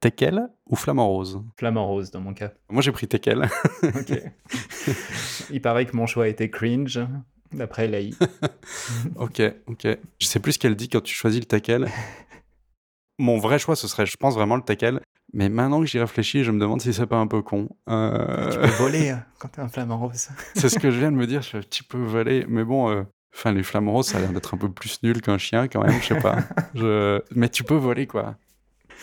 Teckel ou Flamant Rose? Flamant Rose dans mon cas. Moi j'ai pris Teckel. ok. Il paraît que mon choix était cringe, d'après l'AI. ok, ok. Je sais plus ce qu'elle dit quand tu choisis le Teckel. Mon vrai choix, ce serait, je pense, vraiment le Teckel. Mais maintenant que j'y réfléchis, je me demande si c'est pas un peu con. Euh, tu peux voler hein, quand t'es un flamant rose. c'est ce que je viens de me dire, je tu peux voler. Mais bon, euh, enfin, les flamants roses, ça a l'air d'être un peu plus nul qu'un chien quand même, je sais pas. Je... Mais tu peux voler, quoi.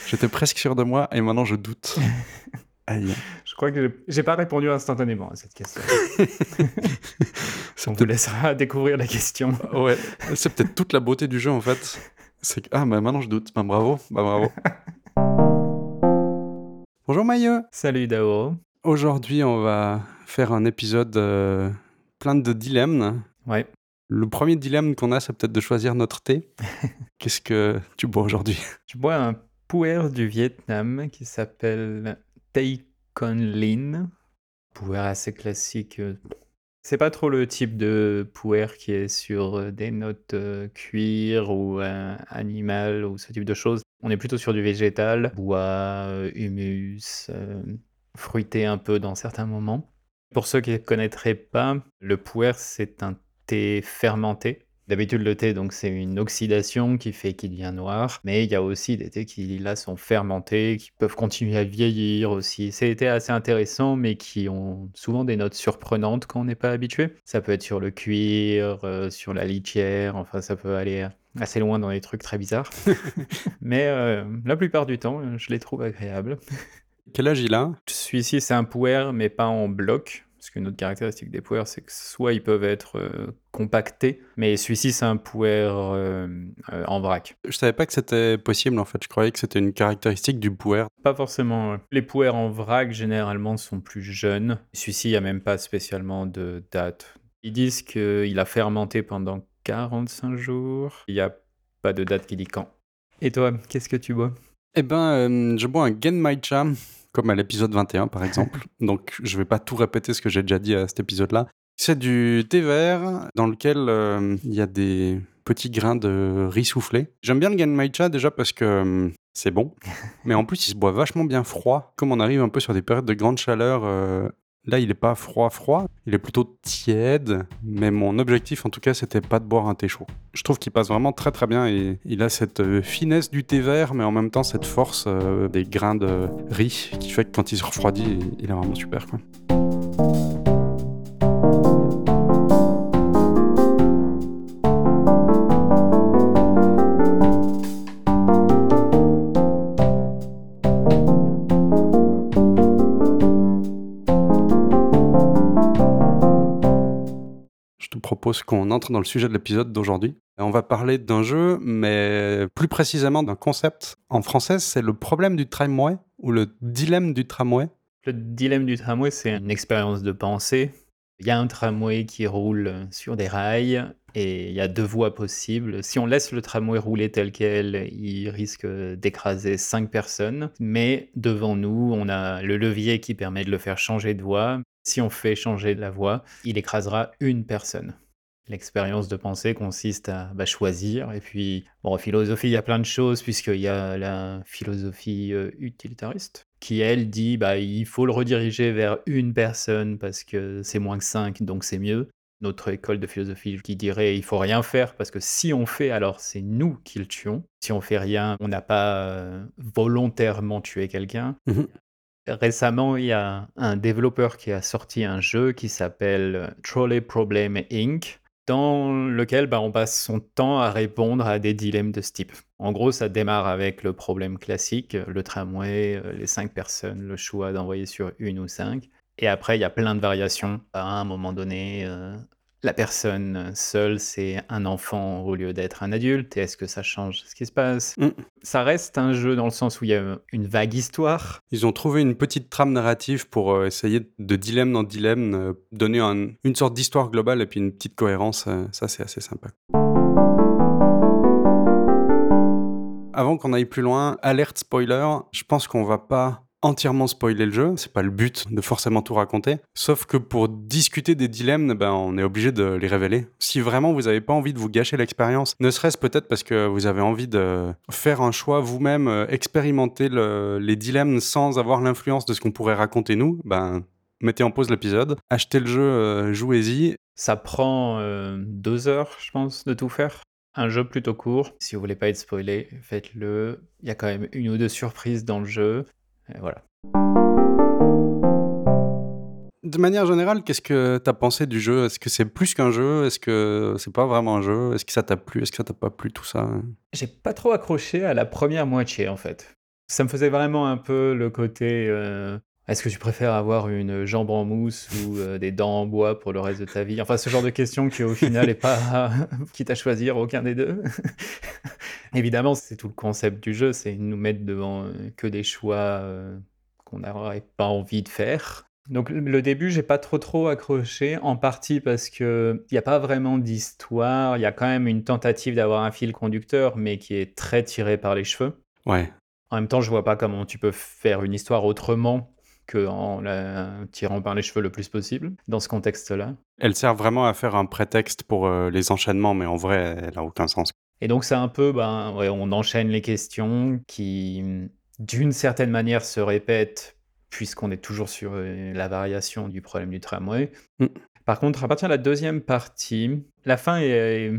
J'étais presque sûr de moi et maintenant je doute. Aïe. Je crois que j'ai pas répondu instantanément à cette question. On vous laissera découvrir la question. ouais, c'est peut-être toute la beauté du jeu en fait. C'est que ah bah maintenant je doute. Bah bravo, bah bravo. Bonjour Maillot. Salut Dao. Aujourd'hui on va faire un épisode euh, plein de dilemmes. Ouais. Le premier dilemme qu'on a, c'est peut-être de choisir notre thé. Qu'est-ce que tu bois aujourd'hui? Je bois un du Vietnam qui s'appelle Tay Con Lin. Puer assez classique. C'est pas trop le type de puer qui est sur des notes euh, cuir ou euh, animal ou ce type de choses. On est plutôt sur du végétal, bois, euh, humus, fruité un peu dans certains moments. Pour ceux qui ne connaîtraient pas, le puer c'est un thé fermenté D'habitude, le thé, donc, c'est une oxydation qui fait qu'il devient noir, mais il y a aussi des thés qui, là, sont fermentés, qui peuvent continuer à vieillir aussi. C'est des thés assez intéressants, mais qui ont souvent des notes surprenantes quand on n'est pas habitué. Ça peut être sur le cuir, euh, sur la litière, enfin, ça peut aller assez loin dans des trucs très bizarres. mais euh, la plupart du temps, je les trouve agréables. Quel âge il a? Celui-ci, c'est un puer, mais pas en bloc. Parce qu'une autre caractéristique des puers, c'est que soit ils peuvent être euh, compactés, mais celui-ci, c'est un puer euh, euh, en vrac. Je savais pas que c'était possible, en fait. Je croyais que c'était une caractéristique du puer. Pas forcément. Les puers en vrac, généralement, sont plus jeunes. Celui-ci, il n'y a même pas spécialement de date. Ils disent qu'il a fermenté pendant 45 jours. Il n'y a pas de date qui dit quand. Et toi, qu'est-ce que tu bois? Eh ben, je bois un Genmaicha comme à l'épisode 21 par exemple. Donc je vais pas tout répéter ce que j'ai déjà dit à cet épisode-là. C'est du thé vert dans lequel euh, il y a des petits grains de riz soufflé. J'aime bien le Genmaicha déjà parce que euh, c'est bon, mais en plus il se boit vachement bien froid. Comme on arrive un peu sur des périodes de grande chaleur, euh, Là, il n'est pas froid froid, il est plutôt tiède, mais mon objectif en tout cas, c'était pas de boire un thé chaud. Je trouve qu'il passe vraiment très très bien et il a cette euh, finesse du thé vert, mais en même temps cette force euh, des grains de riz qui fait que quand il se refroidit, il est vraiment super. Quoi. Propose qu'on entre dans le sujet de l'épisode d'aujourd'hui. On va parler d'un jeu, mais plus précisément d'un concept. En français, c'est le problème du tramway ou le dilemme du tramway? Le dilemme du tramway, c'est une expérience de pensée. Il y a un tramway qui roule sur des rails et il y a deux voies possibles. Si on laisse le tramway rouler tel quel, il risque d'écraser cinq personnes. Mais devant nous, on a le levier qui permet de le faire changer de voie. Si on fait changer de la voie, il écrasera une personne. L'expérience de pensée consiste à bah, choisir. Et puis, bon, en philosophie, il y a plein de choses, puisqu'il y a la philosophie euh, utilitariste, qui, elle, dit bah, il faut le rediriger vers une personne parce que c'est moins que cinq, donc c'est mieux. Notre école de philosophie qui dirait il faut rien faire parce que si on fait, alors c'est nous qui le tuons. Si on fait rien, on n'a pas euh, volontairement tué quelqu'un. Mmh Récemment, il y a un développeur qui a sorti un jeu qui s'appelle Trolley Problem Inc dans lequel bah, on passe son temps à répondre à des dilemmes de ce type. En gros, ça démarre avec le problème classique, le tramway, euh, les cinq personnes, le choix d'envoyer sur une ou cinq. Et après, il y a plein de variations. À un moment donné, euh, la personne seule, c'est un enfant au lieu d'être un adulte. Et est-ce que ça change ce qui se passe? Mm. Ça reste un jeu dans le sens où il y a une vague histoire. Ils ont trouvé une petite trame narrative pour euh, essayer de dilemme dans dilemme, euh, donner une sorte d'histoire globale et puis une petite cohérence. Euh, ça, c'est assez sympa. Avant qu'on aille plus loin, alerte spoiler, je pense qu'on va pas entièrement spoiler le jeu, c'est pas le but de forcément tout raconter. Sauf que pour discuter des dilemmes, ben, on est obligé de les révéler. Si vraiment vous avez pas envie de vous gâcher l'expérience, ne serait-ce peut-être parce que vous avez envie de faire un choix vous-même, euh, expérimenter les dilemmes sans avoir l'influence de ce qu'on pourrait raconter nous, ben, mettez en pause l'épisode, achetez le jeu, euh, jouez-y. Ça prend euh, deux heures, je pense, de tout faire. Un jeu plutôt court. Si vous voulez pas être spoilé, faites-le. Il y a quand même une ou deux surprises dans le jeu. Et voilà. De manière générale, qu'est-ce que tu as pensé du jeu? Est-ce que c'est plus qu'un jeu? Est-ce que c'est pas vraiment un jeu? Est-ce que ça t'a plu? Est-ce que ça t'a pas plu tout ça? J'ai pas trop accroché à la première moitié en fait. Ça me faisait vraiment un peu le côté euh, est-ce que tu préfères avoir une jambe en mousse ou euh, des dents en bois pour le reste de ta vie? Enfin, ce genre de questions qui, au final, n'est pas quitte à choisir aucun des deux. Évidemment, c'est tout le concept du jeu, c'est nous mettre devant euh, que des choix euh, qu'on n'aurait pas envie de faire. Donc le début, j'ai pas trop trop accroché, en partie parce que il n'y a pas vraiment d'histoire, il y a quand même une tentative d'avoir un fil conducteur, mais qui est très tiré par les cheveux. Ouais. En même temps, je vois pas comment tu peux faire une histoire autrement qu'en la tirant par les cheveux le plus possible dans ce contexte-là. Elle sert vraiment à faire un prétexte pour euh, les enchaînements, mais en vrai, elle n'a aucun sens. Et donc c'est un peu, ben, ouais, on enchaîne les questions qui, d'une certaine manière, se répètent puisqu'on est toujours sur euh, la variation du problème du tramway. Mm. Par contre, à partir de la deuxième partie, la fin est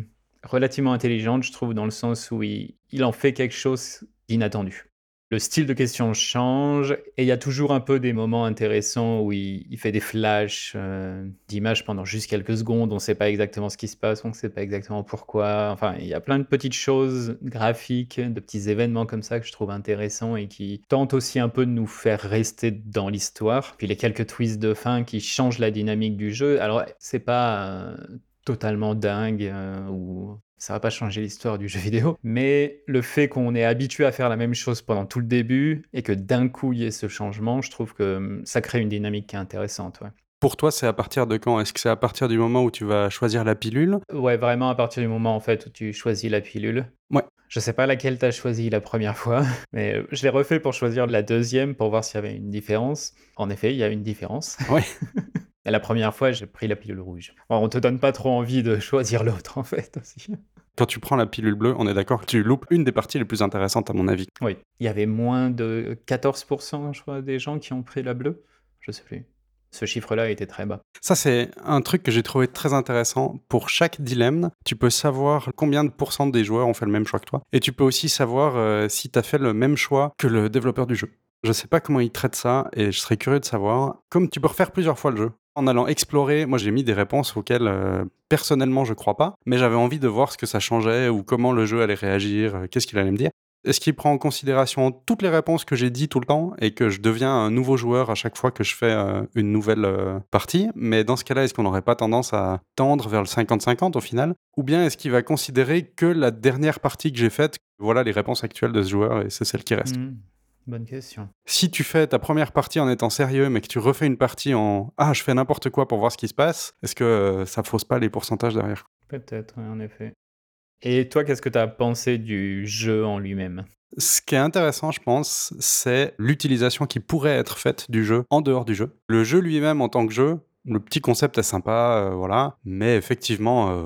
relativement intelligente, je trouve, dans le sens où il en fait quelque chose d'inattendu le style de question change et il y a toujours un peu des moments intéressants où il, fait des flashs euh, d'images pendant juste quelques secondes. On ne sait pas exactement ce qui se passe, on ne sait pas exactement pourquoi. Enfin, il y a plein de petites choses graphiques, de petits événements comme ça que je trouve intéressants et qui tentent aussi un peu de nous faire rester dans l'histoire. Puis les quelques twists de fin qui changent la dynamique du jeu. Alors, c'est pas euh, totalement dingue euh, ou ça va pas changer l'histoire du jeu vidéo, mais le fait qu'on est habitué à faire la même chose pendant tout le début et que d'un coup il y ait ce changement, je trouve que hum, ça crée une dynamique qui est intéressante. Pour toi, c'est à partir de quand? Est-ce que c'est à partir du moment où tu vas choisir la pilule? Ouais, vraiment à partir du moment en fait où tu choisis la pilule. Ouais. Je sais pas laquelle tu as choisi la première fois, mais je l'ai refait pour choisir la deuxième pour voir s'il y avait une différence. En effet, il y a une différence. Ouais. la première fois, j'ai pris la pilule rouge. On on te donne pas trop envie de choisir l'autre, en fait, aussi. Quand tu prends la pilule bleue, on est d'accord que tu loupes une des parties les plus intéressantes, à mon avis. Oui. Il y avait moins de 14%, je crois, des gens qui ont pris la bleue. Je sais plus. Ce chiffre-là était très bas. Ça, c'est un truc que j'ai trouvé très intéressant. Pour chaque dilemme, tu peux savoir combien de pourcents des joueurs ont fait le même choix que toi. Et tu peux aussi savoir euh, si tu as fait le même choix que le développeur du jeu. Je sais pas comment ils traitent ça et je serais curieux de savoir. Comme tu peux refaire plusieurs fois le jeu. En allant explorer, moi j'ai mis des réponses auxquelles euh, personnellement je crois pas, mais j'avais envie de voir ce que ça changeait ou comment le jeu allait réagir, euh, qu'est-ce qu'il allait me dire. Est-ce qu'il prend en considération toutes les réponses que j'ai dit tout le temps et que je deviens un nouveau joueur à chaque fois que je fais euh, une nouvelle partie Mais dans ce cas-là, est-ce qu'on n'aurait pas tendance à tendre vers le 50-50 au final? Ou bien est-ce qu'il va considérer que la dernière partie que j'ai faite, voilà les réponses actuelles de ce joueur et c'est celle qui reste? Mmh. Bonne question. Si tu fais ta première partie en étant sérieux, mais que tu refais une partie en Ah, je fais n'importe quoi pour voir ce qui se passe, est-ce que euh, ça fausse pas les pourcentages derrière? Peut-être, en effet. Et toi, qu'est-ce que tu as pensé du jeu en lui-même? Ce qui est intéressant, je pense, c'est l'utilisation qui pourrait être faite du jeu en dehors du jeu. Le jeu lui-même en tant que jeu, le petit concept est sympa, euh, voilà, mais effectivement, euh,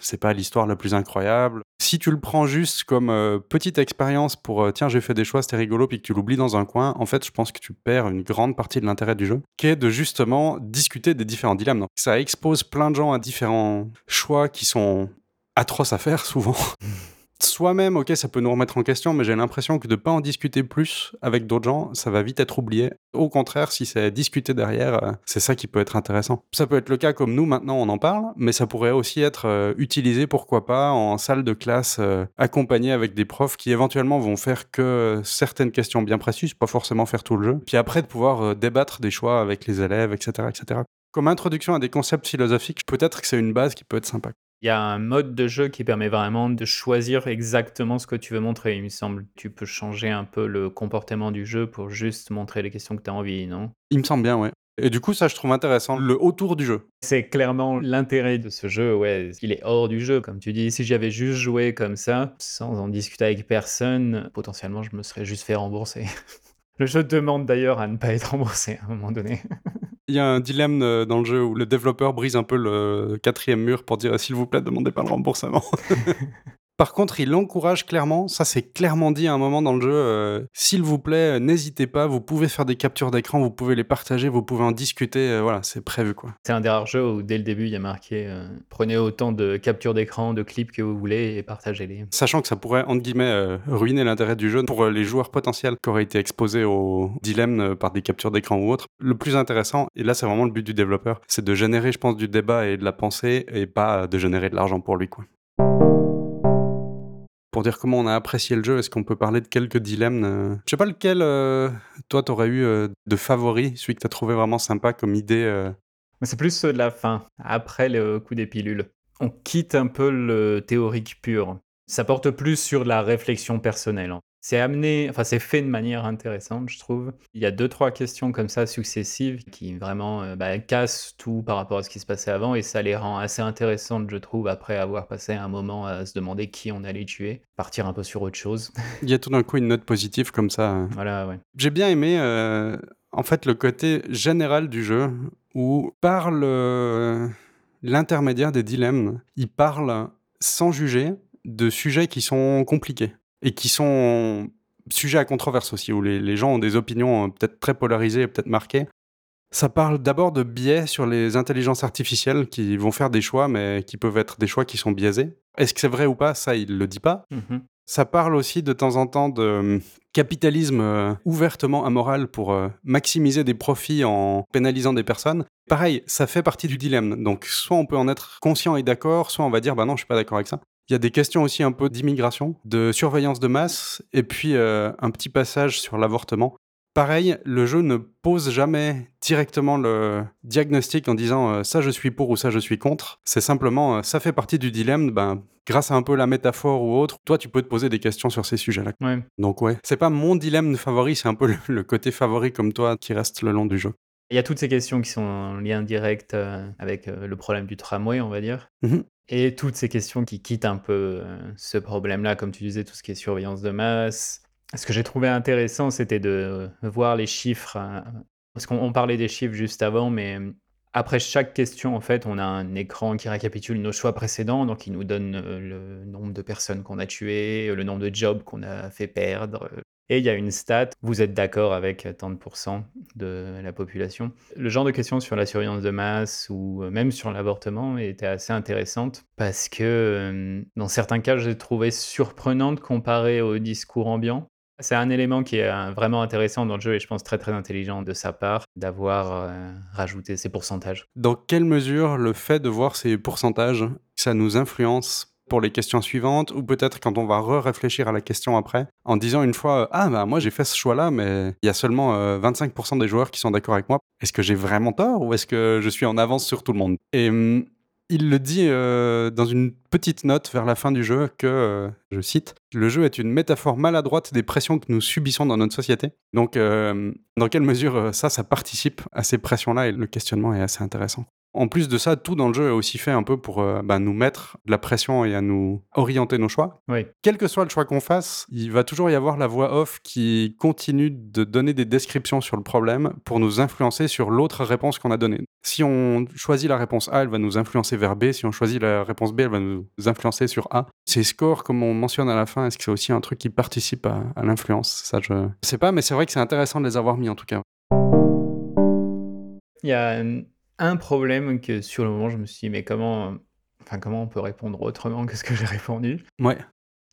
c'est pas l'histoire la plus incroyable. Si tu le prends juste comme euh, petite expérience pour euh, tiens, j'ai fait des choix, c'était rigolo, puis que tu l'oublies dans un coin, en fait, je pense que tu perds une grande partie de l'intérêt du jeu, qui est de justement discuter des différents dilemmes. ça expose plein de gens à différents choix qui sont atroces à faire souvent. Soi-même, ok, ça peut nous remettre en question, mais j'ai l'impression que de ne pas en discuter plus avec d'autres gens, ça va vite être oublié. Au contraire, si c'est discuté derrière, euh, c'est ça qui peut être intéressant. Ça peut être le cas comme nous, maintenant on en parle, mais ça pourrait aussi être euh, utilisé, pourquoi pas, en salle de classe, euh, accompagné avec des profs qui éventuellement vont faire que certaines questions bien précises, pas forcément faire tout le jeu. Puis après, de pouvoir débattre des choix avec les élèves, etc., etc. Comme introduction à des concepts philosophiques, peut-être que c'est une base qui peut être sympa. Il y a un mode de jeu qui permet vraiment de choisir exactement ce que tu veux montrer, il me semble. Tu peux changer un peu le comportement du jeu pour juste montrer les questions que tu as envie, non? Il me semble bien, ouais. Et du coup, ça, je trouve intéressant, le autour du jeu. C'est clairement l'intérêt de ce jeu, ouais. Il est hors du jeu, comme tu dis. Si j'avais juste joué comme ça, sans en discuter avec personne, potentiellement, je me serais juste fait rembourser. Le jeu demande d'ailleurs à ne pas être remboursé à un moment donné. Il y a un dilemme euh, dans le jeu où le développeur brise un peu le quatrième mur pour dire s'il vous plaît, demandez pas le remboursement. Par contre, il encourage clairement, ça c'est clairement dit à un moment dans le jeu, euh, s'il vous plaît, n'hésitez pas, vous pouvez faire des captures d'écran, vous pouvez les partager, vous pouvez en discuter, euh, voilà, c'est prévu quoi. C'est un des rares jeux où dès le début il y a marqué euh, prenez autant de captures d'écran, de clips que vous voulez et partagez-les. Sachant que ça pourrait, entre guillemets, ruiner l'intérêt du jeu pour les joueurs potentiels qui auraient été exposés au dilemme par des captures d'écran ou autre. Le plus intéressant, et là c'est vraiment le but du développeur, c'est de générer, je pense, du débat et de la pensée et pas de générer de l'argent pour lui quoi pour dire comment on a apprécié le jeu, est-ce qu'on peut parler de quelques dilemmes euh Je sais pas lequel, euh, toi, t'aurais eu euh, de favori, celui que t'as trouvé vraiment sympa comme idée C'est plus de la fin, après le coup des pilules. On quitte un peu le théorique pur. Ça porte plus sur la réflexion personnelle. C'est amené, enfin c'est fait de manière intéressante, je trouve. Il y a deux trois questions comme ça successives qui vraiment euh, bah, cassent tout par rapport à ce qui se passait avant et ça les rend assez intéressantes, je trouve, après avoir passé un moment à se demander qui on allait tuer, partir un peu sur autre chose. Il y a tout d'un coup une note positive comme ça. Hein. Voilà, ouais. J'ai bien aimé euh, en fait le côté général du jeu où par l'intermédiaire des dilemmes, il parle sans juger de sujets qui sont compliqués et qui sont sujets à controverse aussi, où les, gens ont des opinions euh, peut-être très polarisées peut-être marquées. Ça parle d'abord de biais sur les intelligences artificielles qui vont faire des choix, mais qui peuvent être des choix qui sont biaisés. Est-ce que c'est vrai ou pas? Ça, il le dit pas. Mmh Ça parle aussi de temps en temps de euh, capitalisme euh, ouvertement amoral pour maximiser des profits en pénalisant des personnes. Pareil, ça fait partie du dilemme. Donc, soit on peut en être conscient et d'accord, soit on va dire, bah non, je suis pas d'accord avec ça. Il y a des questions aussi un peu d'immigration, de surveillance de masse, et puis euh, un petit passage sur l'avortement. Pareil, le jeu ne pose jamais directement le diagnostic en disant euh, ça je suis pour ou ça je suis contre. C'est simplement euh, ça fait partie du dilemme. Ben, grâce à un peu la métaphore ou autre, toi tu peux te poser des questions sur ces sujets-là. Donc ouais, c'est pas mon dilemme favori, c'est un peu le, côté favori comme toi qui reste le long du jeu. Il y a toutes ces questions qui sont en lien direct avec le problème du tramway, on va dire. Mmh et toutes ces questions qui quittent un peu euh, ce problème-là, comme tu disais, tout ce qui est surveillance de masse. Ce que j'ai trouvé intéressant, c'était de voir les chiffres. Parce qu'on parlait des chiffres juste avant, mais euh, après chaque question, en fait, on a un écran qui récapitule nos choix précédents, donc il nous donne euh, le nombre de personnes qu'on a tuées, le nombre de jobs qu'on a fait perdre, et il y a une stat, vous êtes d'accord avec tant de pourcents de la population. Le genre de questions sur la surveillance de masse ou euh, même sur l'avortement était assez intéressante parce que euh, dans certains cas, j'ai trouvé surprenante comparée au discours ambiant. C'est un élément qui est euh, vraiment intéressant dans le jeu et je pense très très intelligent de sa part d'avoir rajouté ces pourcentages. Dans quelle mesure le fait de voir ces pourcentages, ça nous influence pour les questions suivantes, ou peut-être quand on va re-réfléchir à la question après, en disant une fois Ah, bah moi j'ai fait ce choix-là, mais il y a seulement 25% euh, des joueurs qui sont d'accord avec moi. Est-ce que j'ai vraiment tort ou est-ce que je suis en avance sur tout le monde? Et hum, il le dit euh, dans une petite note vers la fin du jeu que, euh, je cite, Le jeu est une métaphore maladroite des pressions que nous subissons dans notre société. Donc, dans quelle mesure ça, ça participe à ces pressions-là Et le questionnement est assez intéressant. En plus de ça, tout dans le jeu est aussi fait un peu pour euh, bah, nous mettre de la pression et à nous orienter nos choix. Oui. Quel que soit le choix qu'on fasse, il va toujours y avoir la voix off qui continue de donner des descriptions sur le problème pour nous influencer sur l'autre réponse qu'on a donnée. Si on choisit la réponse A, elle va nous influencer vers B. Si on choisit la réponse B, elle va nous influencer sur A. Ces scores, comme on mentionne à la fin, est-ce que c'est aussi un truc qui participe à, à l'influence? Ça, je ne sais pas, mais c'est vrai que c'est intéressant de les avoir mis en tout cas. Il y a un problème que sur le moment, je me suis dit: «Mais comment, enfin, comment on peut répondre autrement que ce que j'ai répondu?» Ouais.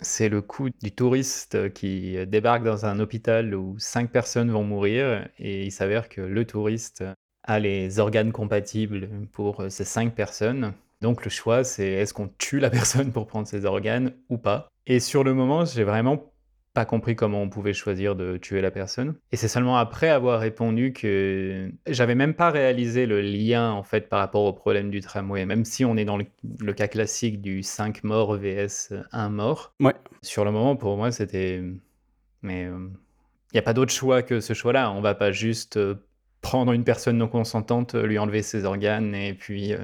C'est le coup du touriste, qui, débarque dans un hôpital où cinq personnes vont mourir et il s'avère que le touriste a les organes compatibles pour, ces cinq personnes. Donc le choix, c'est est-ce qu'on tue la personne pour prendre ses organes ou pas? Et sur le moment, j'ai vraiment pas compris comment on pouvait choisir de tuer la personne. Et c'est seulement après avoir répondu que j'avais même pas réalisé le lien en fait par rapport au problème du tramway. Même si on est dans le, cas classique du 5 morts vs 1 mort. Ouais. Sur le moment, pour moi, c'était. Mais il euh, n'y a pas d'autre choix que ce choix-là. On va pas juste euh, prendre une personne non consentante, lui enlever ses organes et puis, euh,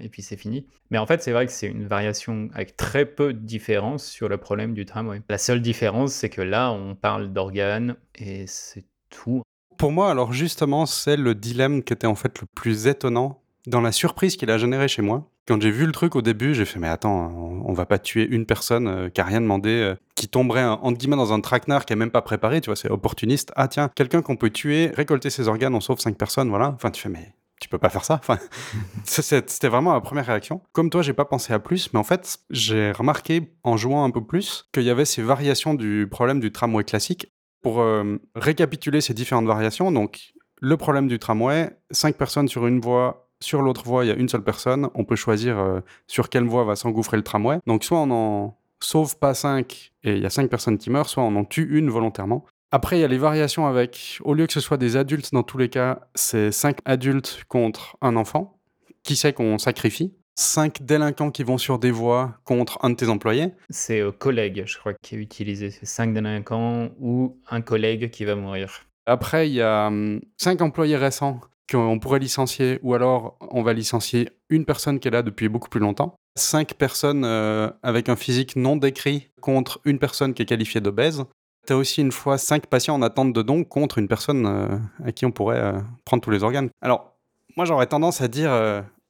et puis c'est fini. Mais en fait, c'est vrai que c'est une variation avec très peu de différence sur le problème du tramway. La seule différence, c'est que là, on parle d'organes et c'est tout. Pour moi, alors justement, c'est le dilemme qui était en fait le plus étonnant dans la surprise qu'il a généré chez moi. Quand j'ai vu le truc au début, j'ai fait mais attends, on, va pas tuer une personne euh, qui a rien demandé, euh, qui tomberait entre guillemets dans un traquenard qui est même pas préparé, tu vois, c'est opportuniste. Ah tiens, quelqu'un qu'on peut tuer, récolter ses organes, on sauve cinq personnes, voilà. Enfin, tu fais mais tu peux pas faire ça. Enfin, c'était vraiment ma première réaction. Comme toi, j'ai pas pensé à plus, mais en fait, j'ai remarqué en jouant un peu plus qu'il y avait ces variations du problème du tramway classique pour euh, récapituler ces différentes variations, donc le problème du tramway, 5 personnes sur une voie, sur l'autre voie, il y a une seule personne, on peut choisir euh, sur quelle voie va s'engouffrer le tramway. Donc soit on en sauve pas 5 et il y a 5 personnes qui meurent, soit on en tue une volontairement. Après, il y a les variations avec, au lieu que ce soit des adultes dans tous les cas, c'est 5 adultes contre un enfant. Qui sait qu'on sacrifie? 5 délinquants qui vont sur des voies contre un de tes employés. C'est euh, collègue, je crois, qui est utilisé. C'est 5 délinquants ou un collègue qui va mourir. Après, il y a 5 hum, employés récents qu'on pourrait licencier, ou alors on va licencier une personne qui est là depuis beaucoup plus longtemps. 5 personnes euh, avec un physique non décrit contre une personne qui est qualifiée d'obèse. Tu as aussi une fois 5 patients en attente de don contre une personne euh, à qui on pourrait euh, prendre tous les organes. Alors, moi j'aurais tendance à dire,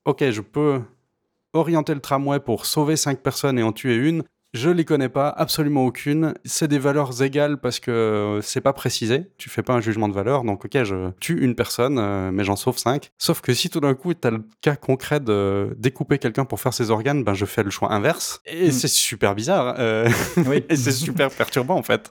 ok, je peux orienter le tramway pour sauver 5 personnes et en tuer une. Je les connais pas, absolument aucune. C'est des valeurs égales parce que euh, c'est pas précisé. Tu fais pas un jugement de valeur. Donc, ok, je tue une personne, euh, mais j'en sauve 5. Sauf que si tout d'un coup, tu as le cas concret de découper quelqu'un pour faire ses organes, ben je fais le choix inverse. Et mm. c'est super bizarre. Euh, oui. et c'est super perturbant en fait.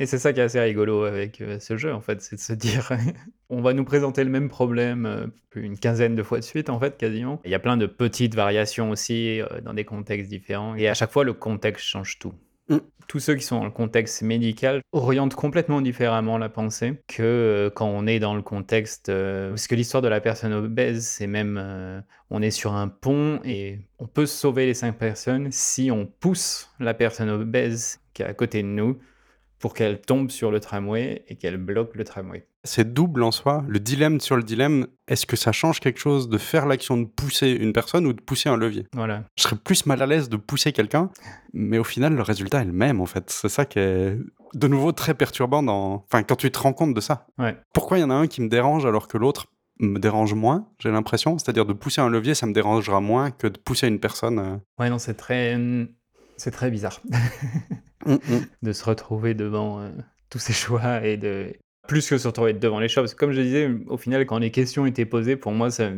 Et c'est ça qui est assez rigolo avec euh, ce jeu, en fait, c'est de se dire, on va nous présenter le même problème euh, une quinzaine de fois de suite, en fait, quasiment. Il y a plein de petites variations aussi euh, dans des contextes différents. Et à chaque fois, le contexte change tout. Mm. Tous ceux qui sont dans le contexte médical orientent complètement différemment la pensée que quand on est dans le contexte. parce que l'histoire de la personne obèse, c'est même. on est sur un pont et on peut sauver les cinq personnes si on pousse la personne obèse qui est à côté de nous pour qu'elle tombe sur le tramway et qu'elle bloque le tramway. C'est double en soi. Le dilemme sur le dilemme, est-ce que ça change quelque chose de faire l'action de pousser une personne ou de pousser un levier? Voilà. Je serais plus mal à l'aise de pousser quelqu'un, mais au final, le résultat est le même en fait. C'est ça qui est de nouveau très perturbant dans... enfin, quand tu te rends compte de ça. Ouais. Pourquoi il y en a un qui me dérange alors que l'autre me dérange moins, j'ai l'impression? C'est-à-dire de pousser un levier, ça me dérangera moins que de pousser une personne. Euh. Ouais, non, c'est très, c'est très bizarre. Mm, mm. de se retrouver devant euh, tous ces choix et de plus que se retrouver devant les choix. Parce que comme je disais, au final, quand les questions étaient posées, pour moi, ça.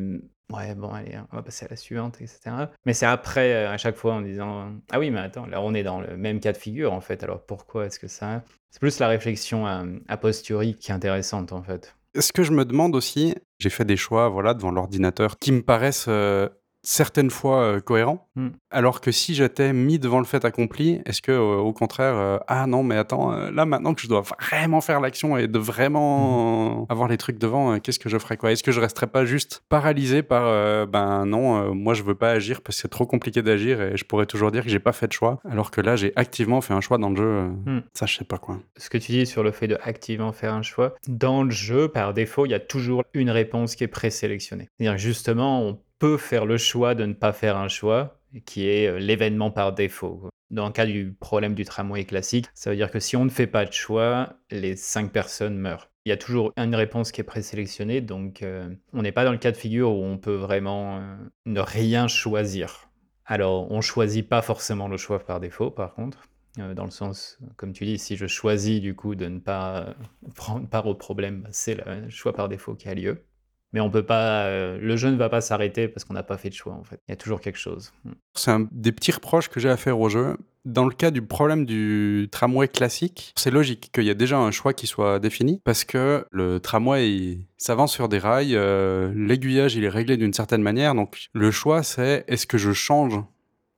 Ouais, bon, allez, on va passer à la suivante, etc. Mais c'est après, euh, à chaque fois, en disant Ah oui, mais attends, là, on est dans le même cas de figure, en fait. Alors pourquoi est-ce que ça? C'est plus la réflexion a, posteriori qui est intéressante, en fait. Ce que je me demande aussi, j'ai fait des choix voilà, devant l'ordinateur qui me paraissent euh, certaines fois euh, cohérent. Hmm. Alors que si j'étais mis devant le fait accompli, est-ce que euh, au contraire, euh, ah non, mais attends, là maintenant que je dois vraiment faire l'action et de vraiment hmm. avoir les trucs devant, qu'est-ce que je ferais quoi? Est-ce que je resterais pas juste paralysé par ben non, moi je veux pas agir parce que c'est trop compliqué d'agir et je pourrais toujours dire que j'ai pas fait de choix, alors que là j'ai activement fait un choix dans le jeu. Hmm. Ça, je sais pas quoi. Ce que tu dis sur le fait de activement faire un choix, dans le jeu, par défaut, il y a toujours une réponse qui est présélectionnée. C'est-à-dire justement, on peut faire le choix de ne pas faire un choix, qui est euh, l'événement par défaut. Dans le cas du problème du tramway classique, ça veut dire que si on ne fait pas de choix, les cinq personnes meurent. Il y a toujours une réponse qui est présélectionnée, donc euh, on n'est pas dans le cas de figure où on peut vraiment euh, ne rien choisir. Alors, on choisit pas forcément le choix par défaut, par contre, dans le sens, comme tu dis, si je choisis du coup de ne pas prendre part au problème, bah, c'est le choix par défaut qui a lieu. Mais on peut pas, euh, le jeu ne va pas s'arrêter parce qu'on n'a pas fait de choix en fait. Il y a toujours quelque chose. Mm. C'est un des petits reproches que j'ai à faire au jeu. Dans le cas du problème du tramway classique, c'est logique qu'il y ait déjà un choix qui soit défini parce que le tramway s'avance sur des rails, euh, l'aiguillage il est réglé d'une certaine manière. Donc le choix c'est est-ce que je change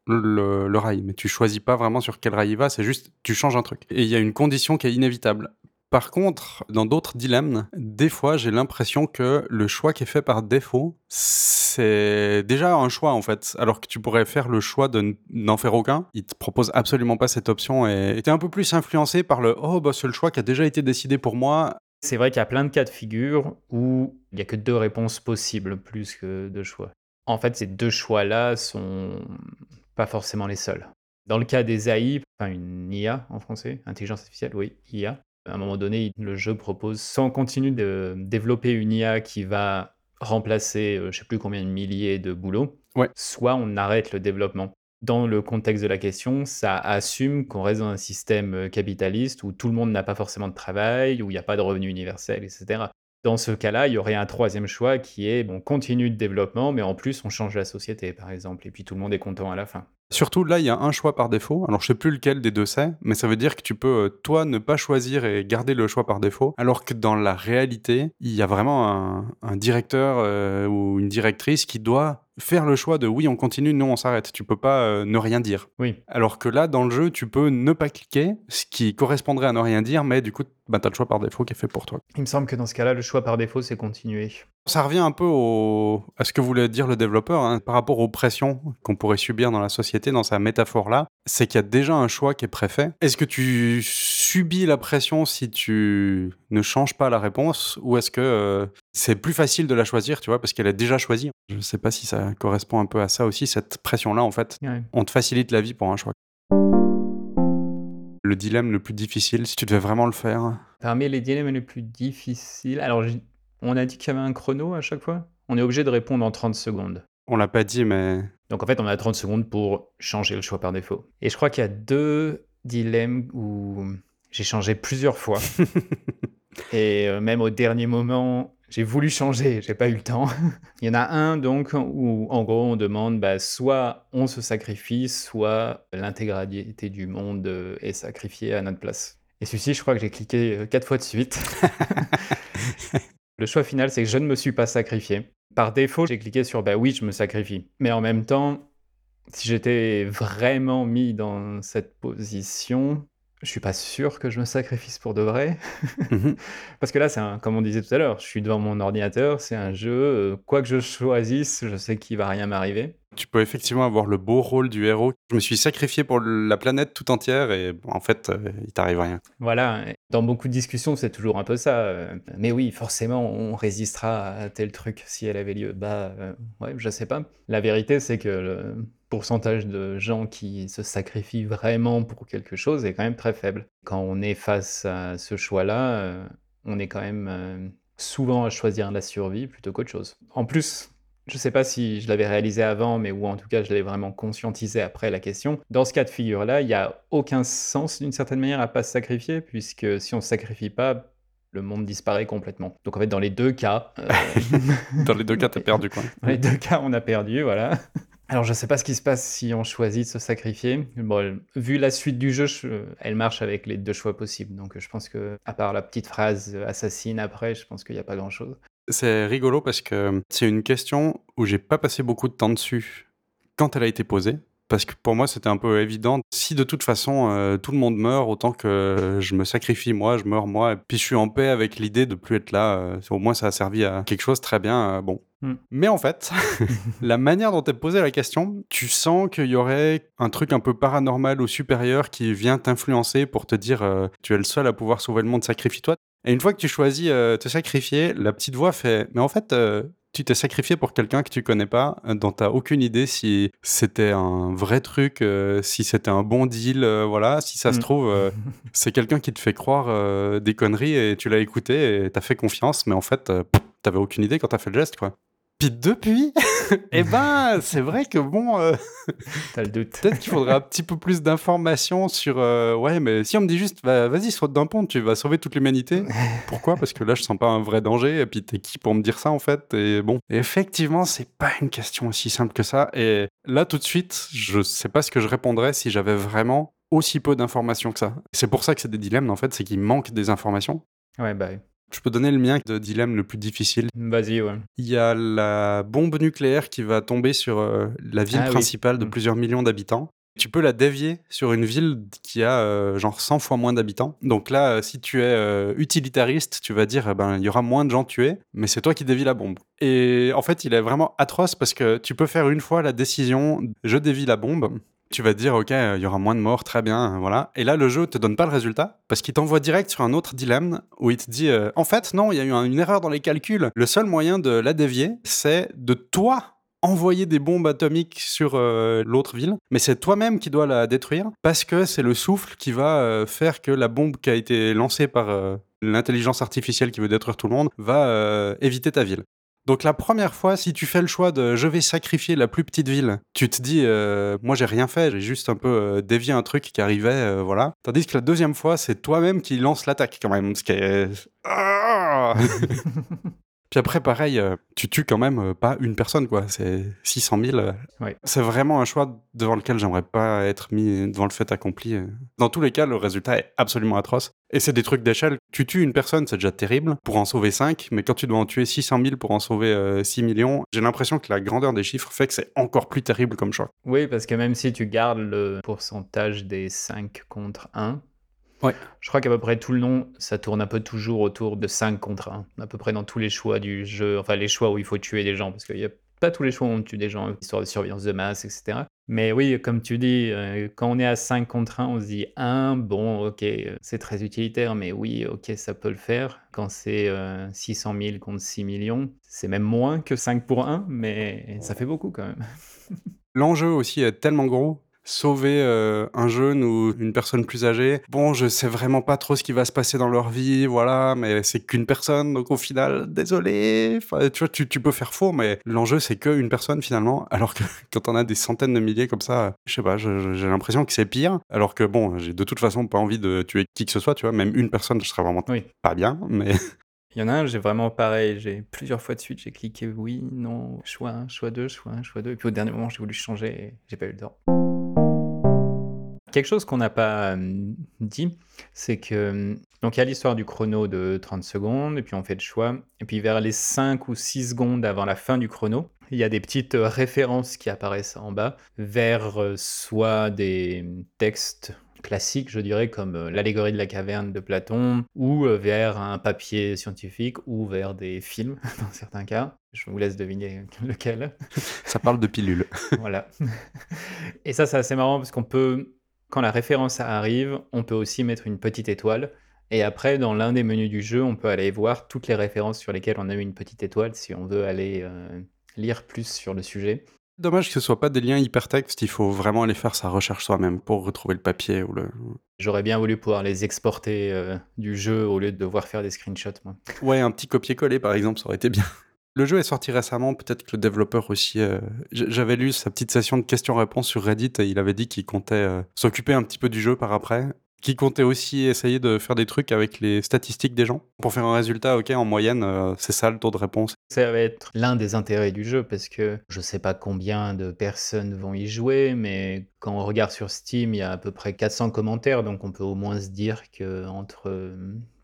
le, le, rail, mais tu choisis pas vraiment sur quel rail il va, c'est juste tu changes un truc. Et il y a une condition qui est inévitable. Par contre, dans d'autres dilemmes, des fois, j'ai l'impression que le choix qui est fait par défaut, c'est déjà un choix en fait. Alors que tu pourrais faire le choix de n'en faire aucun. Il te propose absolument pas cette option et tu es un peu plus influencé par le oh bah c'est le choix qui a déjà été décidé pour moi. C'est vrai qu'il y a plein de cas de figure où il y a que deux réponses possibles plus que deux choix. En fait, ces deux choix-là sont pas forcément les seuls. Dans le cas des AI, enfin une IA en français, intelligence artificielle, oui, IA, À un moment donné, le jeu propose, soit on continue de développer une IA qui va remplacer, euh, je sais plus combien de milliers de boulots, Ouais. soit on arrête le développement. Dans le contexte de la question, ça assume qu'on reste dans un système euh, capitaliste où tout le monde n'a pas forcément de travail, où il n'y a pas de revenu universel, etc. Dans ce cas-là, il y aurait un troisième choix qui est bon, continue de développement, mais en plus on change la société, par exemple, et puis tout le monde est content à la fin. Surtout là, il y a un choix par défaut. Alors je sais plus lequel des deux c'est, mais ça veut dire que tu peux euh, toi ne pas choisir et garder le choix par défaut, alors que dans la réalité, il y a vraiment un, un directeur euh, ou une directrice qui doit faire le choix de oui on continue, non on s'arrête. Tu peux pas euh, ne rien dire. Oui, Alors que là, dans le jeu, tu peux ne pas cliquer, ce qui correspondrait à ne rien dire, mais du coup, bah, tu as le choix par défaut qui est fait pour toi. il me semble que dans ce cas-là, le choix par défaut, c'est continuer. Ça revient un peu au- à ce que voulait dire le développeur hein, par rapport aux pressions qu'on pourrait subir dans la société, dans sa métaphore-là. C'est qu'il y a déjà un choix qui est préfet. Est-ce que tu subis la pression si tu ne changes pas la réponse ou est-ce que euh, c'est plus facile de la choisir, tu vois, parce qu'elle est déjà choisie? Je ne sais pas si ça correspond un peu à ça aussi, cette pression-là, en fait. Ouais. On te facilite la vie pour un choix. Le dilemme le plus difficile, si tu devais vraiment le faire? Parmi les dilemmes les plus difficiles, alors on a dit qu'il y avait un chrono à chaque fois? On est obligé de répondre en 30 secondes. On l'a pas dit, mais Donc en fait, on a 30 secondes pour changer le choix par défaut. Et je crois qu'il y a deux dilemmes où j'ai changé plusieurs fois. Et euh, même au dernier moment, j'ai voulu changer, j'ai pas eu le temps. Il y en a un donc où en gros on demande bah, soit on se sacrifie, soit l'intégralité du monde euh, est sacrifiée à notre place. Et celui-ci, je crois que j'ai cliqué euh, quatre fois de suite. Le choix final, c'est que je ne me suis pas sacrifié. Par défaut, j'ai cliqué sur bah oui, je me sacrifie. Mais en même temps, si j'étais vraiment mis dans cette position, je suis pas sûr que je me sacrifie pour de vrai. Mhm. Parce que là, c'est un, comme on disait tout à l'heure, je suis devant mon ordinateur, c'est un jeu, euh, quoi que je choisisse, je sais qu'il va rien m'arriver. tu peux effectivement avoir le beau rôle du héros. Je me suis sacrifié pour la planète tout entière et en fait, euh, il t'arrive rien. Voilà, dans beaucoup de discussions, c'est toujours un peu ça. euh, Mais oui, forcément, on résistera à tel truc si elle avait lieu. Bah, ouais, je sais pas. La vérité, c'est que le pourcentage de gens qui se sacrifient vraiment pour quelque chose est quand même très faible. Quand on est face à ce choix-là, euh, on est quand même euh, souvent à choisir la survie plutôt qu'autre chose. En plus, je sais pas si je l'avais réalisé avant, mais ou en tout cas je l'avais vraiment conscientisé après la question. Dans ce cas de figure-là, il n'y a aucun sens d'une certaine manière à pas se sacrifier, puisque si on se sacrifie pas, le monde disparaît complètement. Donc en fait, dans les deux cas, euh, Dans les deux cas, t'es perdu, quoi. dans les deux cas, on a perdu, voilà. Alors, je sais pas ce qui se passe si on choisit de se sacrifier. Bon, vu la suite du jeu, je- elle marche avec les deux choix possibles. Donc, je pense que, à part la petite phrase assassine après, je pense qu'il n'y a pas grand-chose. C'est rigolo parce que c'est une question où j'ai pas passé beaucoup de temps dessus quand elle a été posée. Parce que pour moi, c'était un peu évident. Si de toute façon, euh, tout le monde meurt, autant que je me sacrifie moi, je meurs moi, et puis je suis en paix avec l'idée de plus être là. euh, au moins, ça a servi à quelque chose très bien. euh, bon. Hmm. Mais en fait, la manière dont est posée la question, tu sens qu'il y aurait un truc un peu paranormal ou supérieur qui vient t'influencer pour te dire tu es le seul à pouvoir sauver le monde, sacrifie-toi. Et une fois que tu choisis te sacrifier, la petite voix fait Mais en fait, tu t'es sacrifié pour quelqu'un que tu connais pas, euh, dont t'as aucune idée si c'était un vrai truc, euh, si c'était un bon deal, euh, voilà. Si ça se Mm. trouve, euh, c'est quelqu'un qui te fait croire des conneries et tu l'as écouté et t'as fait confiance, mais en fait, t'avais aucune idée quand t'as fait le geste, quoi. Puis? Depuis, eh ben, c'est vrai que bon. euh, T'as le doute. Peut-être qu'il faudrait un petit peu plus d'informations sur. euh, ouais, mais si on me dit juste, va- vas-y, saute d'un pont, tu vas sauver toute l'humanité. Pourquoi? Parce que là, je sens pas un vrai danger. Et puis, t'es qui pour me dire ça, en fait? Et bon, effectivement, c'est pas une question aussi simple que ça. Et là, tout de suite, je sais pas ce que je répondrais si j'avais vraiment aussi peu d'informations que ça. C'est pour ça que c'est des dilemmes, en fait, c'est qu'il manque des informations. Ouais, bah, oui. Je peux donner le mien de dilemme le plus difficile. vas-y, ouais. Il y a la bombe nucléaire qui va tomber sur euh, la ville Ah oui. principale de Mm. plusieurs millions d'habitants. Tu peux la dévier sur une ville qui a euh, genre 100 fois moins d'habitants. Donc là, euh, si tu es euh, utilitariste, tu vas dire, eh ben, il y aura moins de gens tués, mais c'est toi qui dévis la bombe. Et en fait, il est vraiment atroce parce que tu peux faire une fois la décision, je dévie la bombe. Tu vas te dire, ok, euh, il y aura moins de morts, très bien, euh, voilà. Et là, le jeu te donne pas le résultat parce qu'il t'envoie direct sur un autre dilemme où il te dit, euh, en fait, non, il y a eu un- une erreur dans les calculs. Le seul moyen de la dévier, c'est de toi envoyer des bombes atomiques sur l'autre ville, mais c'est toi-même qui dois la détruire parce que c'est le souffle qui va faire que la bombe qui a été lancée par l'intelligence artificielle qui veut détruire tout le monde va éviter ta ville. Donc la première fois, si tu fais le choix de je vais sacrifier la plus petite ville, tu te dis euh, moi j'ai rien fait, j'ai juste un peu euh, dévié un truc qui arrivait, euh, voilà. Tandis que la deuxième fois, c'est toi-même qui lance l'attaque quand même, ce qui est Puis après, pareil, euh, tu tues quand même euh, pas une personne, quoi. C'est 600 000. euh. Ouais. C'est vraiment un choix devant lequel j'aimerais pas être mis devant le fait accompli. Dans tous les cas, le résultat est absolument atroce. Et c'est des trucs d'échelle. Tu tues une personne, c'est déjà terrible pour en sauver 5, mais quand tu dois en tuer 600 000 pour en sauver euh, 6 millions, j'ai l'impression que la grandeur des chiffres fait que c'est encore plus terrible comme choix. Oui, parce que même si tu gardes le pourcentage des 5 contre 1, Ouais. je crois qu'à peu près tout le long, ça tourne un peu toujours autour de 5 contre 1. À peu près dans tous les choix du jeu, enfin les choix où il faut tuer des gens, parce qu'il n'y a pas tous les choix où on tue des gens, histoire de surveillance de masse, etc. Mais oui, comme tu dis, euh, quand on est à 5 contre 1, on se dit 1, bon, ok, c'est très utilitaire, mais oui, ok, ça peut le faire. Quand c'est euh, 600 000 contre 6 millions, c'est même moins que 5 pour 1, mais ça fait beaucoup quand même. L'enjeu aussi est tellement gros. Sauver euh, un jeune ou une personne plus âgée, bon, je sais vraiment pas trop ce qui va se passer dans leur vie, voilà, mais c'est qu'une personne, donc au final, désolé. Enfin, tu vois, tu, tu peux faire faux, mais l'enjeu, c'est qu'une personne finalement, alors que quand on a des centaines de milliers comme ça, je sais pas, j'ai l'impression que c'est pire, alors que bon, j'ai de toute façon pas envie de tuer qui que ce soit, tu vois, même une personne, je serais vraiment Oui. pas bien, mais Il y en a un, j'ai vraiment pareil, j'ai plusieurs fois de suite, j'ai cliqué oui, non, choix 1, choix 2, choix 1, choix 2, et puis au dernier moment, j'ai voulu changer et j'ai pas eu le temps. Quelque chose qu'on n'a pas euh, dit, c'est que euh, donc il y a l'histoire du chrono de 30 secondes, et puis on fait le choix, et puis vers les 5 ou 6 secondes avant la fin du chrono, il y a des petites euh, références qui apparaissent en bas vers soit des textes classiques, je dirais, comme l'allégorie de la caverne de Platon, ou vers un papier scientifique, ou vers des films, dans certains cas. Je vous laisse deviner lequel. ça parle de pilules. voilà. Et ça, c'est assez marrant parce qu'on peut, quand la référence arrive, on peut aussi mettre une petite étoile. Et après, dans l'un des menus du jeu, on peut aller voir toutes les références sur lesquelles on a eu une petite étoile si on veut aller euh, lire plus sur le sujet. Dommage que ce soit pas des liens hypertextes, il faut vraiment aller faire sa recherche soi-même pour retrouver le papier ou le, J'aurais bien voulu pouvoir les exporter euh, du jeu au lieu de devoir faire des screenshots, moi. Ouais, un petit copier-coller par exemple, ça aurait été bien. Le jeu est sorti récemment, peut-être que le développeur aussi. euh, J'avais lu sa petite session de questions-réponses sur Reddit et il avait dit qu'il comptait euh, s'occuper un petit peu du jeu par après. Qu'il comptait aussi essayer de faire des trucs avec les statistiques des gens. Pour faire un résultat, ok, en moyenne, euh, c'est ça le taux de réponse. Ça va être l'un des intérêts du jeu parce que je sais pas combien de personnes vont y jouer, mais quand on regarde sur Steam, il y a à peu près 400 commentaires, donc on peut au moins se dire que entre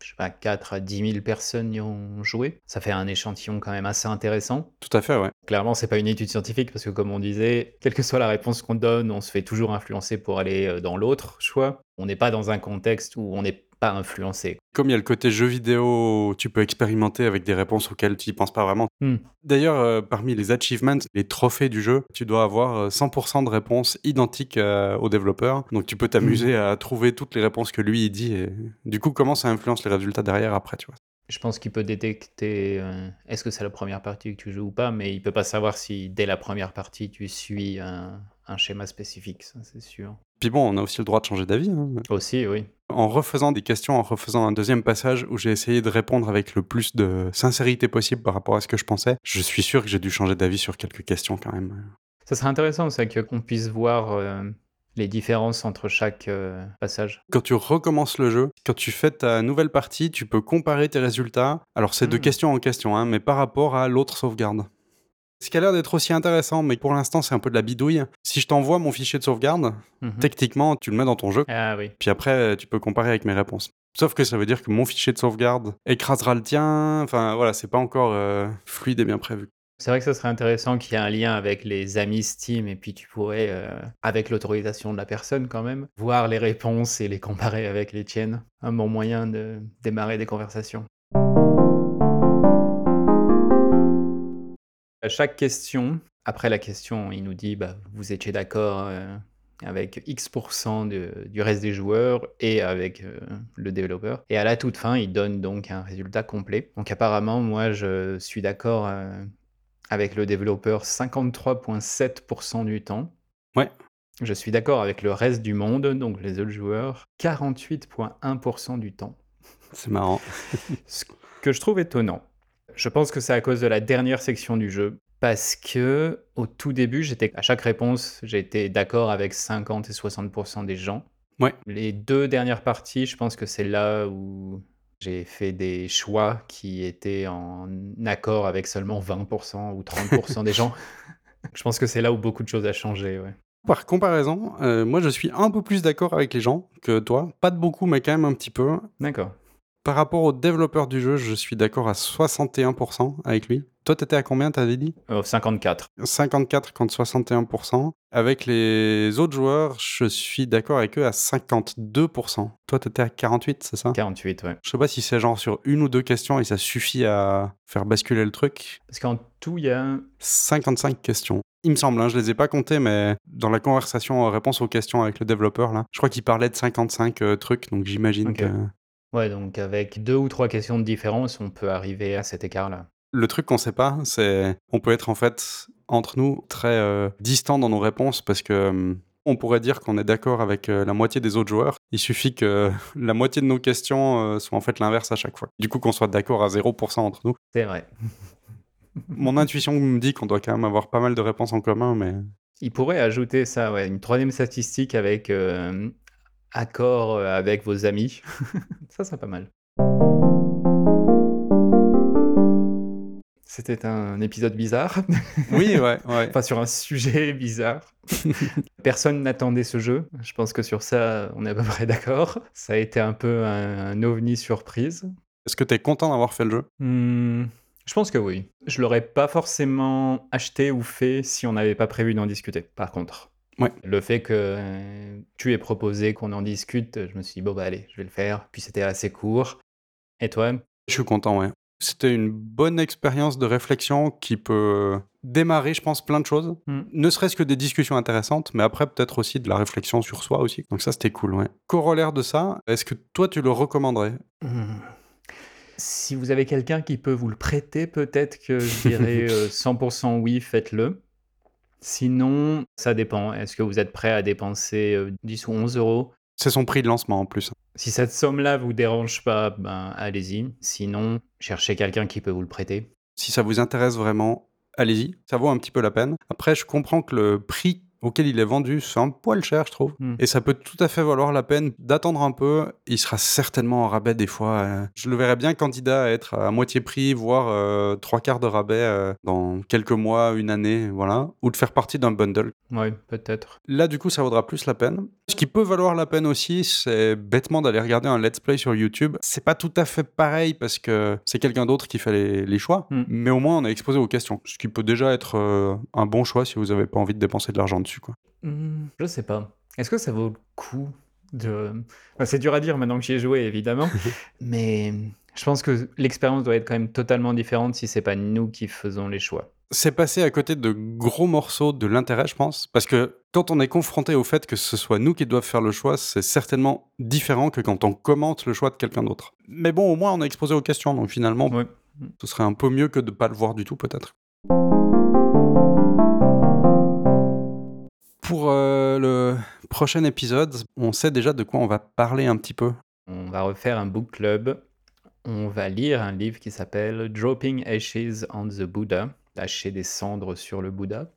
je sais pas 4 à 10 000 personnes y ont joué. Ça fait un échantillon quand même assez intéressant. Tout à fait, ouais. Clairement, c'est pas une étude scientifique parce que comme on disait, quelle que soit la réponse qu'on donne, on se fait toujours influencer pour aller euh, dans l'autre choix. On n'est pas dans un contexte où on n'est pas influencé. Comme il y a le côté jeu vidéo, tu peux expérimenter avec des réponses auxquelles tu n'y penses pas vraiment. Hmm. D'ailleurs, euh, parmi les achievements, les trophées du jeu, tu dois avoir euh, 100% de réponses identiques euh, au développeur. Donc tu peux t'amuser à trouver toutes les réponses que lui il dit. Et du coup, comment ça influence les résultats derrière après, tu vois? Je pense qu'il peut détecter euh, est-ce que c'est la première partie que tu joues ou pas, mais il peut pas savoir si dès la première partie tu suis un, un schéma spécifique, ça c'est sûr. Puis bon, on a aussi le droit de changer d'avis. hein. Aussi, oui. En refaisant des questions, en refaisant un deuxième passage où j'ai essayé de répondre avec le plus de sincérité possible par rapport à ce que je pensais, je suis sûr que j'ai dû changer d'avis sur quelques questions quand même. Ça serait intéressant, que qu'on puisse voir euh, les différences entre chaque euh, passage. Quand tu recommences le jeu, quand tu fais ta nouvelle partie, tu peux comparer tes résultats. Alors c'est de Mhm. question en question, hein, mais par rapport à l'autre sauvegarde. Ce qui a l'air d'être aussi intéressant, mais pour l'instant c'est un peu de la bidouille. Si je t'envoie mon fichier de sauvegarde, Mhm. techniquement tu le mets dans ton jeu, Ah oui. puis après tu peux comparer avec mes réponses. Sauf que ça veut dire que mon fichier de sauvegarde écrasera le tien. Enfin voilà, c'est pas encore euh, fluide et bien prévu. C'est vrai que ça serait intéressant qu'il y ait un lien avec les amis Steam et puis tu pourrais, euh, avec l'autorisation de la personne quand même, voir les réponses et les comparer avec les tiennes. Un bon moyen de démarrer des conversations. À chaque question, après la question, il nous dit bah, vous étiez d'accord euh, avec X% de- du reste des joueurs et avec euh, le développeur. Et à la toute fin, il donne donc un résultat complet. Donc apparemment, moi, je suis d'accord euh, avec le développeur 53,7% du temps. Ouais. Je suis d'accord avec le reste du monde, donc les autres joueurs, 48,1% du temps. C'est marrant. Ce que je trouve étonnant. Je pense que c'est à cause de la dernière section du jeu. Parce que au tout début, j'étais à chaque réponse, été d'accord avec 50 et 60% des gens. Ouais. Les deux dernières parties, je pense que c'est là où j'ai fait des choix qui étaient en accord avec seulement 20% ou 30% des gens. je pense que c'est là où beaucoup de choses a changé. Ouais. Par comparaison, euh, moi je suis un peu plus d'accord avec les gens que toi. Pas de beaucoup, mais quand même un petit peu. D'accord. Par rapport au développeur du jeu, je suis d'accord à 61% avec lui. Toi, t'étais à combien, t'avais dit? Euh, 54. 54 contre 61%. Avec les autres joueurs, je suis d'accord avec eux à 52%. Toi, t'étais à 48, c'est ça? 48, ouais. Je sais pas si c'est genre sur une ou deux questions et ça suffit à faire basculer le truc. Parce qu'en tout, il y a 55 questions. Il me semble, hein, je les ai pas comptées, mais dans la conversation réponse aux questions avec le développeur, là, je crois qu'il parlait de 55 euh, trucs, donc j'imagine que... Ouais, donc avec deux ou trois questions de différence, on peut arriver à cet écart-là. Le truc qu'on sait pas, c'est on peut être en fait entre nous très euh, distants dans nos réponses parce que euh, on pourrait dire qu'on est d'accord avec euh, la moitié des autres joueurs. Il suffit que la moitié de nos questions euh, soient en fait l'inverse à chaque fois. Du coup, qu'on soit d'accord à 0% entre nous. C'est vrai. Mon intuition me dit qu'on doit quand même avoir pas mal de réponses en commun, mais Il pourrait ajouter ça, ouais, une troisième statistique avec accord euh, avec vos amis. ça, c'est pas mal. C'était un épisode bizarre, oui, ouais, ouais. enfin sur un sujet bizarre. Personne n'attendait ce jeu. Je pense que sur ça, on est à peu près d'accord. Ça a été un peu un, un ovni surprise. Est-ce que t'es content d'avoir fait le jeu? Hmm, je pense que oui. Je l'aurais pas forcément acheté ou fait si on n'avait pas prévu d'en discuter, par contre. Ouais. Le fait que euh, tu aies proposé qu'on en discute, je me suis dit, bon, bah allez, je vais le faire. Puis c'était assez court. Et toi? Je suis content, ouais. C'était une bonne expérience de réflexion qui peut démarrer, je pense, plein de choses. Hmm. Ne serait-ce que des discussions intéressantes, mais après peut-être aussi de la réflexion sur soi aussi. Donc ça, c'était cool, ouais. Corollaire de ça, est-ce que toi, tu le recommanderais? Hmm. Si vous avez quelqu'un qui peut vous le prêter, peut-être que je dirais euh, 100% oui, faites-le. Sinon, ça dépend. Est-ce que vous êtes prêt à dépenser euh, 10 ou 11 euros? C'est son prix de lancement en plus. Si cette somme-là vous dérange pas, ben allez-y. Sinon, cherchez quelqu'un qui peut vous le prêter. Si ça vous intéresse vraiment, allez-y, ça vaut un petit peu la peine. Après, je comprends que le prix auquel il est vendu, c'est un poil cher, je trouve. Hmm. Et ça peut tout à fait valoir la peine d'attendre un peu. Il sera certainement en rabais des fois. euh. Je le verrais bien candidat à être à moitié prix, voire euh, trois quarts de rabais euh, dans quelques mois, une année, voilà. Ou de faire partie d'un bundle. Oui, peut-être. Là, du coup, ça vaudra plus la peine. Ce qui peut valoir la peine aussi, c'est bêtement d'aller regarder un let's play sur YouTube. C'est pas tout à fait pareil parce que c'est quelqu'un d'autre qui fait les, les choix, Hmm. mais au moins on est exposé aux questions. Ce qui peut déjà être un bon choix si vous avez pas envie de dépenser de l'argent dessus, quoi. Hmm, je sais pas. Est-ce que ça vaut le coup de. Enfin, c'est dur à dire maintenant que j'y ai joué, évidemment. mais je pense que l'expérience doit être quand même totalement différente si c'est pas nous qui faisons les choix. C'est passé à côté de gros morceaux de l'intérêt, je pense, parce que quand on est confronté au fait que ce soit nous qui doivent faire le choix, c'est certainement différent que quand on commente le choix de quelqu'un d'autre. Mais bon, au moins on est exposé aux questions, donc finalement, Ouais. ce serait un peu mieux que de pas le voir du tout, peut-être. Pour euh, le prochain épisode, on sait déjà de quoi on va parler un petit peu. On va refaire un book club. On va lire un livre qui s'appelle Dropping Ashes on the Buddha, lâcher des cendres sur le Bouddha.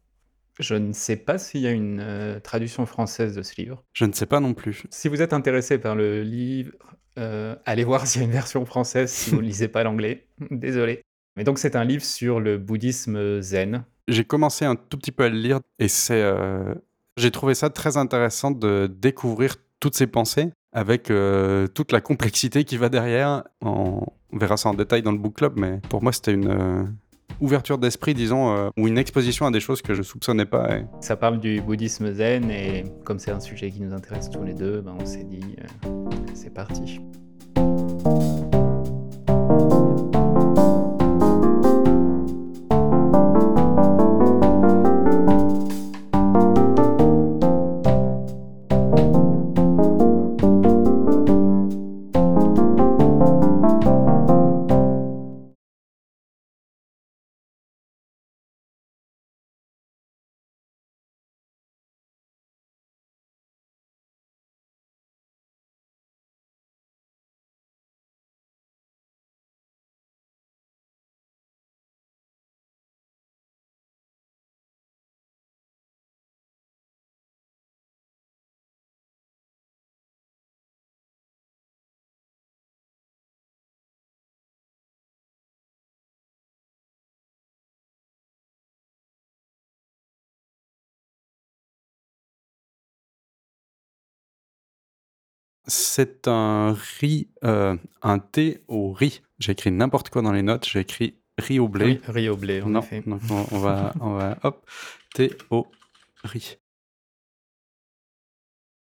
Je ne sais pas s'il y a une euh, traduction française de ce livre. Je ne sais pas non plus. Si vous êtes intéressé par le livre, euh, allez voir s'il y a une version française si vous ne lisez pas l'anglais. Désolé. Mais donc c'est un livre sur le bouddhisme zen. J'ai commencé un tout petit peu à le lire et c'est, euh, j'ai trouvé ça très intéressant de découvrir toutes ces pensées avec euh, toute la complexité qui va derrière. On, verra ça en détail dans le book club, mais pour moi c'était une euh, ouverture d'esprit, disons, euh, ou une exposition à des choses que je soupçonnais pas. Ça parle du bouddhisme zen et comme c'est un sujet qui nous intéresse tous les deux, ben on s'est dit c'est parti. C'est un riz, euh, un thé au riz. J'ai écrit n'importe quoi dans les notes. J'ai écrit riz au blé. Oui, riz au blé, en non, effet. donc on, on va, on va, hop, thé au riz.